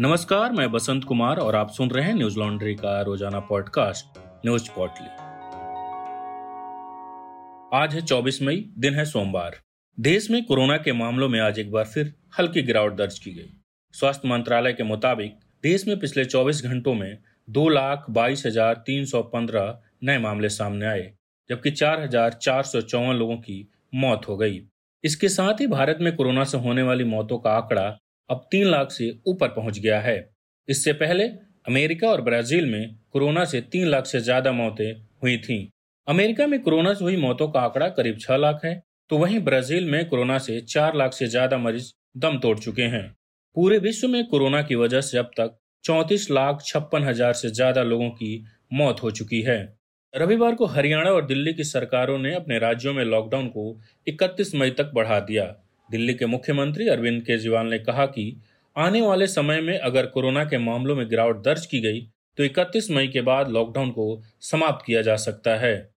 नमस्कार, मैं बसंत कुमार और आप सुन रहे हैं न्यूज़ लॉन्ड्री का रोज़ाना पॉडकास्ट, न्यूज़ पोर्टली। आज है 24 मई, दिन है सोमवार। देश में कोरोना के मामलों में आज एक बार फिर हल्की गिरावट दर्ज की गई। स्वास्थ्य मंत्रालय के मुताबिक, देश में पिछले 24 घंटों में दो लाख बाईस हज़ार तीन सौ पंद्रह नए मामले सामने आए, जबकि चार हज़ार चार सौ चौवन लोगों की मौत हो गई। इसके साथ ही भारत में कोरोना से होने वाली मौतों का आंकड़ा अब तीन लाख से ऊपर पहुँच गया है। इससे पहले अमेरिका और ब्राज़ील में कोरोना से तीन लाख से ज़्यादा मौतें हुई थीं। अमेरिका में कोरोना से हुई मौतों का आंकड़ा करीब छह लाख है तो वहीं ब्राज़ील में कोरोना से चार लाख से ज़्यादा मरीज़ दम तोड़ चुके हैं। पूरे विश्व में कोरोना की वजह से अब तक चौतीस लाख छप्पन हज़ार से ज़्यादा लोगों की मौत हो चुकी है। रविवार को हरियाणा और दिल्ली की सरकारों ने अपने राज्यों में लॉकडाउन को 31 मई तक बढ़ा दिया। दिल्ली के मुख्यमंत्री अरविंद केजरीवाल ने कहा कि आने वाले समय में अगर कोरोना के मामलों में गिरावट दर्ज की गई तो 31 मई के बाद लॉकडाउन को समाप्त किया जा सकता है।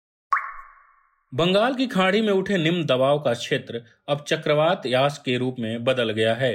बंगाल की खाड़ी में उठे निम्न दबाव का क्षेत्र अब चक्रवात यास के रूप में बदल गया है।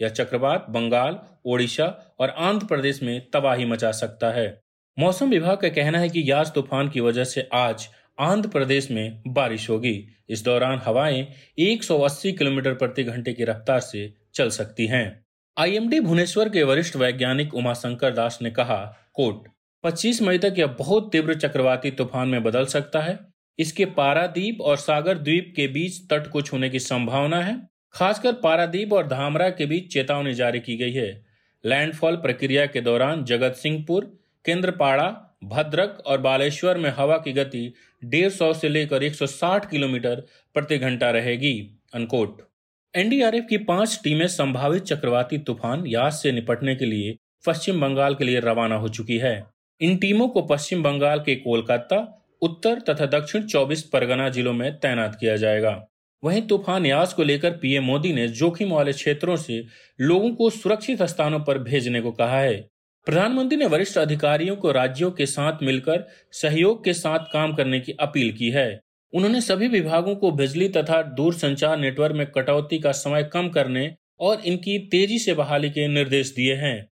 यह चक्रवात बंगाल, ओडिशा और आंध्र प्रदेश में तबाही मचा सकता है। मौसम विभाग का कहना है कि यास तूफ़ान की वजह से आज आंध्र प्रदेश में बारिश होगी। इस दौरान हवाएँ 180 किलोमीटर प्रति घंटे की रफ्तार से चल सकती हैं। आईएमडी भुवनेश्वर के वरिष्ठ वैज्ञानिक उमाशंकर दास ने कहा, कोट 25 मई तक यह बहुत तीव्र चक्रवाती तूफ़ान में बदल सकता है। इसके पारादीप और सागर द्वीप के बीच तट को छूने की संभावना है। खासकर पारादीप और धामरा के बीच चेतावनी जारी की गई है। लैंडफॉल प्रक्रिया के दौरान जगत सिंहपुर केंद्रपाड़ा भद्रक और बालेश्वर में हवा की गति डेढ़ सौ से लेकर 160 किलोमीटर प्रति घंटा रहेगी अनकोट एनडीआरएफ की पाँच टीमें संभावित चक्रवाती तूफ़ान यास से निपटने के लिए पश्चिम बंगाल के लिए रवाना हो चुकी है। इन टीमों को पश्चिम बंगाल के कोलकाता, उत्तर तथा दक्षिण 24 परगना जिलों में तैनात किया जाएगा। वहीं तूफ़ान यास को लेकर पीएम मोदी ने जोखिम वाले क्षेत्रों से लोगों को सुरक्षित स्थानों पर भेजने को कहा है। प्रधानमंत्री ने वरिष्ठ अधिकारियों को राज्यों के साथ मिलकर सहयोग के साथ काम करने की अपील की है। उन्होंने सभी विभागों को बिजली तथा दूर संचार नेटवर्क में कटौती का समय कम करने और इनकी तेज़ी से बहाली के निर्देश दिए हैं।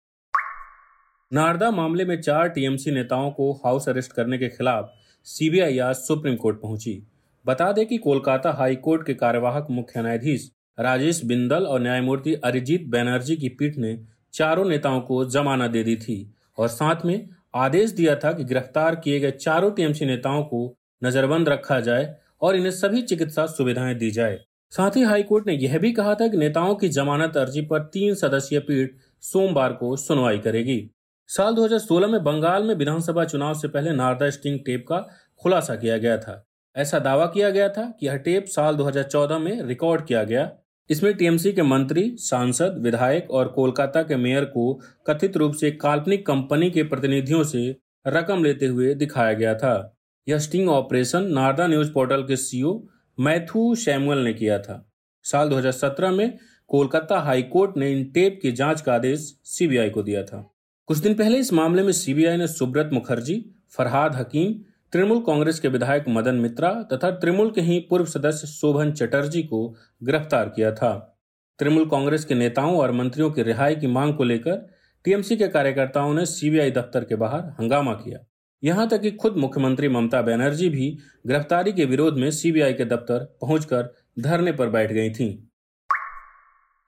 नारदा मामले में चार टीएमसी नेताओं को हाउस अरेस्ट करने के खिलाफ सीबीआई आज सुप्रीम कोर्ट पहुँची। बता दें कि कोलकाता हाई कोर्ट के कार्यवाहक मुख्य न्यायाधीश राजेश बिंदल और न्यायमूर्ति अरिजीत बैनर्जी की पीठ ने चारों नेताओं को जमानत दे दी थी और साथ में आदेश दिया था कि गिरफ़्तार किए गए चारों टीएमसी नेताओं को नजरबंद रखा जाए और इन्हें सभी चिकित्सा सुविधाएँ दी जाए। साथ ही हाईकोर्ट ने यह भी कहा था कि नेताओं की जमानत अर्जी पर तीन सदस्यीय पीठ सोमवार को सुनवाई करेगी। साल 2016 में बंगाल में विधानसभा चुनाव से पहले नारदा स्टिंग टेप का खुलासा किया गया था। ऐसा दावा किया गया था कि यह टेप साल 2014 में रिकॉर्ड किया गया इसमें टीएमसी के मंत्री, सांसद, विधायक और कोलकाता के मेयर को कथित रूप से काल्पनिक कंपनी के प्रतिनिधियों से रकम लेते हुए दिखाया गया था। यह sting operation Narada news portal के सीईओ मैथ्यू सैमुअल ने किया था। साल 2017 में कोलकाता हाई कोर्ट ने इन टेप की जाँच का आदेश सीबीआई को दिया था। कुछ दिन पहले इस मामले में सीबीआई ने सुब्रत मुखर्जी, फरहाद हकीम तृणमूल कांग्रेस के विधायक मदन मित्रा तथा तृणमूल के ही पूर्व सदस्य शोभन चटर्जी को गिरफ़्तार किया था। तृणमूल कांग्रेस के नेताओं और मंत्रियों की रिहाई की मांग को लेकर टीएमसी के कार्यकर्ताओं ने सीबीआई दफ्तर के बाहर हंगामा किया। यहाँ तक कि खुद मुख्यमंत्री ममता बनर्जी भी गिरफ्तारी के विरोध में सीबीआई के दफ्तर पहुंचकर धरने पर बैठ गई थीं।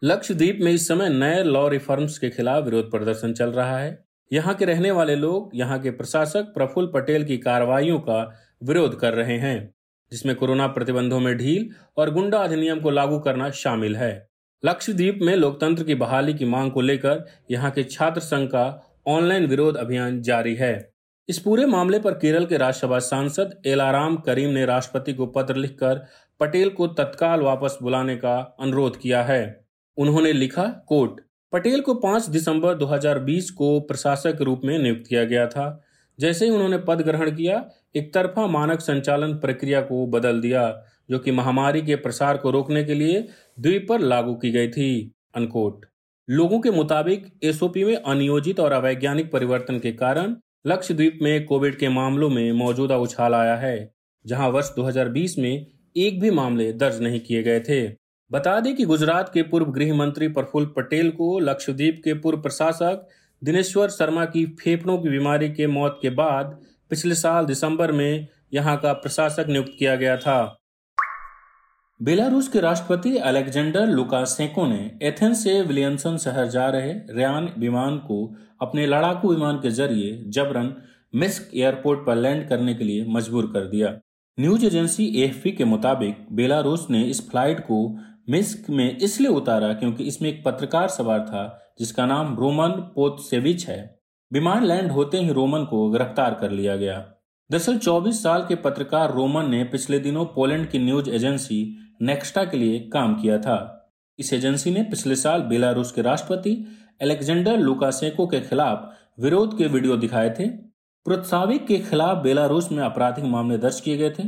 लक्षद्वीप में इस समय नए लॉ रिफॉर्म्स के खिलाफ विरोध प्रदर्शन चल रहा है। यहाँ के रहने वाले लोग यहाँ के प्रशासक प्रफुल्ल पटेल की कार्रवाइयों का विरोध कर रहे हैं, जिसमें कोरोना प्रतिबंधों में ढील और गुंडा अधिनियम को लागू करना शामिल है। लक्षद्वीप में लोकतंत्र की बहाली की मांग को लेकर यहाँ के छात्र संघ का ऑनलाइन विरोध अभियान जारी है। इस पूरे मामले पर केरल के राज्यसभा सांसद एलाराम करीम ने राष्ट्रपति को पत्र लिखकर पटेल को तत्काल वापस बुलाने का अनुरोध किया है। उन्होंने लिखा, कोर्ट पटेल को 5 दिसंबर 2020 को प्रशासक रूप में नियुक्त किया गया था। जैसे ही उन्होंने पद ग्रहण किया, एक तरफा मानक संचालन प्रक्रिया को बदल दिया, जो कि महामारी के प्रसार को रोकने के लिए द्वीप पर लागू की गई थी। अनकोट। लोगों के मुताबिक एसओपी में अनियोजित और अवैज्ञानिक परिवर्तन के कारण लक्षद्वीप में कोविड के मामलों में मौजूदा उछाल आया है, जहाँ वर्ष 2020 में एक भी मामले दर्ज नहीं किए गए थे। बता दें कि गुजरात के पूर्व गृह मंत्री प्रफुल्ल पटेल को लक्षद्वीप के पूर्व प्रशासक दिनेश्वर शर्मा की फेफड़ों की बीमारी के मौत के बाद पिछले साल दिसंबर में यहाँ का प्रशासक नियुक्त किया गया था। बेलारूस के राष्ट्रपति अलेक्जेंडर लुकासेंको ने एथेंस से विलियमसन शहर जा रहे रियान विमान को अपने लड़ाकू विमान के ज़रिए जबरन मिस्क एयरपोर्ट पर लैंड करने के लिए मजबूर कर दिया। न्यूज़ एजेंसी एएफपी के मुताबिक बेलारूस ने इस फ़्लाइट को मिस्क में इसलिए उतारा क्योंकि इसमें एक पत्रकार सवार था, जिसका नाम रोमन पोतसेविच है। विमान लैंड होते ही रोमन को गिरफ़्तार कर लिया गया। दरअसल 24 साल के पत्रकार रोमन ने पिछले दिनों पोलैंड की न्यूज़ एजेंसी नेक्स्टा के लिए काम किया था। इस एजेंसी ने पिछले साल बेलारूस के राष्ट्रपति एलेक्जेंडर लुकासेको के खिलाफ विरोध के वीडियो दिखाए थे। प्रोत्साविक के खिलाफ बेलारूस में आपराधिक मामले दर्ज किए गए थे।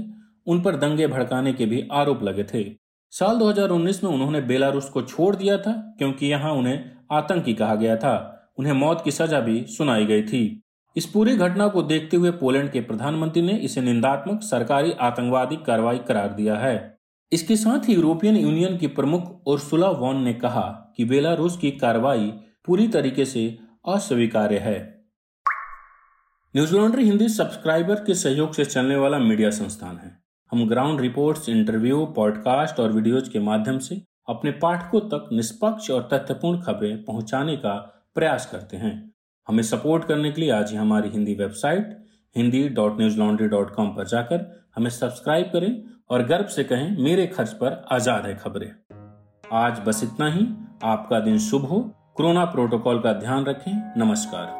उन पर दंगे भड़काने के भी आरोप लगे थे। साल 2019 में उन्होंने बेलारूस को छोड़ दिया था, क्योंकि यहाँ उन्हें आतंकी कहा गया था। उन्हें मौत की सजा भी सुनाई गई थी। इस पूरी घटना को देखते हुए पोलैंड के प्रधानमंत्री ने इसे निंदात्मक, सरकारी, आतंकवादी कार्रवाई करार दिया है। इसके साथ ही यूरोपियन यूनियन की प्रमुख उर्सुला वॉन ने कहा कि बेलारूस की कार्रवाई पूरी तरीके से अस्वीकार्य है। न्यूज़ लॉन्ड्री हिंदी सब्सक्राइबर के सहयोग से चलने वाला मीडिया संस्थान है। हम ग्राउंड रिपोर्ट्स, इंटरव्यू पॉडकास्ट और वीडियोज़ के माध्यम से अपने पाठकों तक निष्पक्ष और तथ्यपूर्ण खबरें पहुँचाने का प्रयास करते हैं। हमें सपोर्ट करने के लिए आज ही हमारी Hindi website Hindi dot news laundry dot com पर जाकर हमें सब्सक्राइब करें और गर्व से कहें मेरे खर्च पर आज़ाद है खबरें। आज बस इतना ही। आपका दिन शुभ हो। कोरोना प्रोटोकॉल का ध्यान रखें। नमस्कार।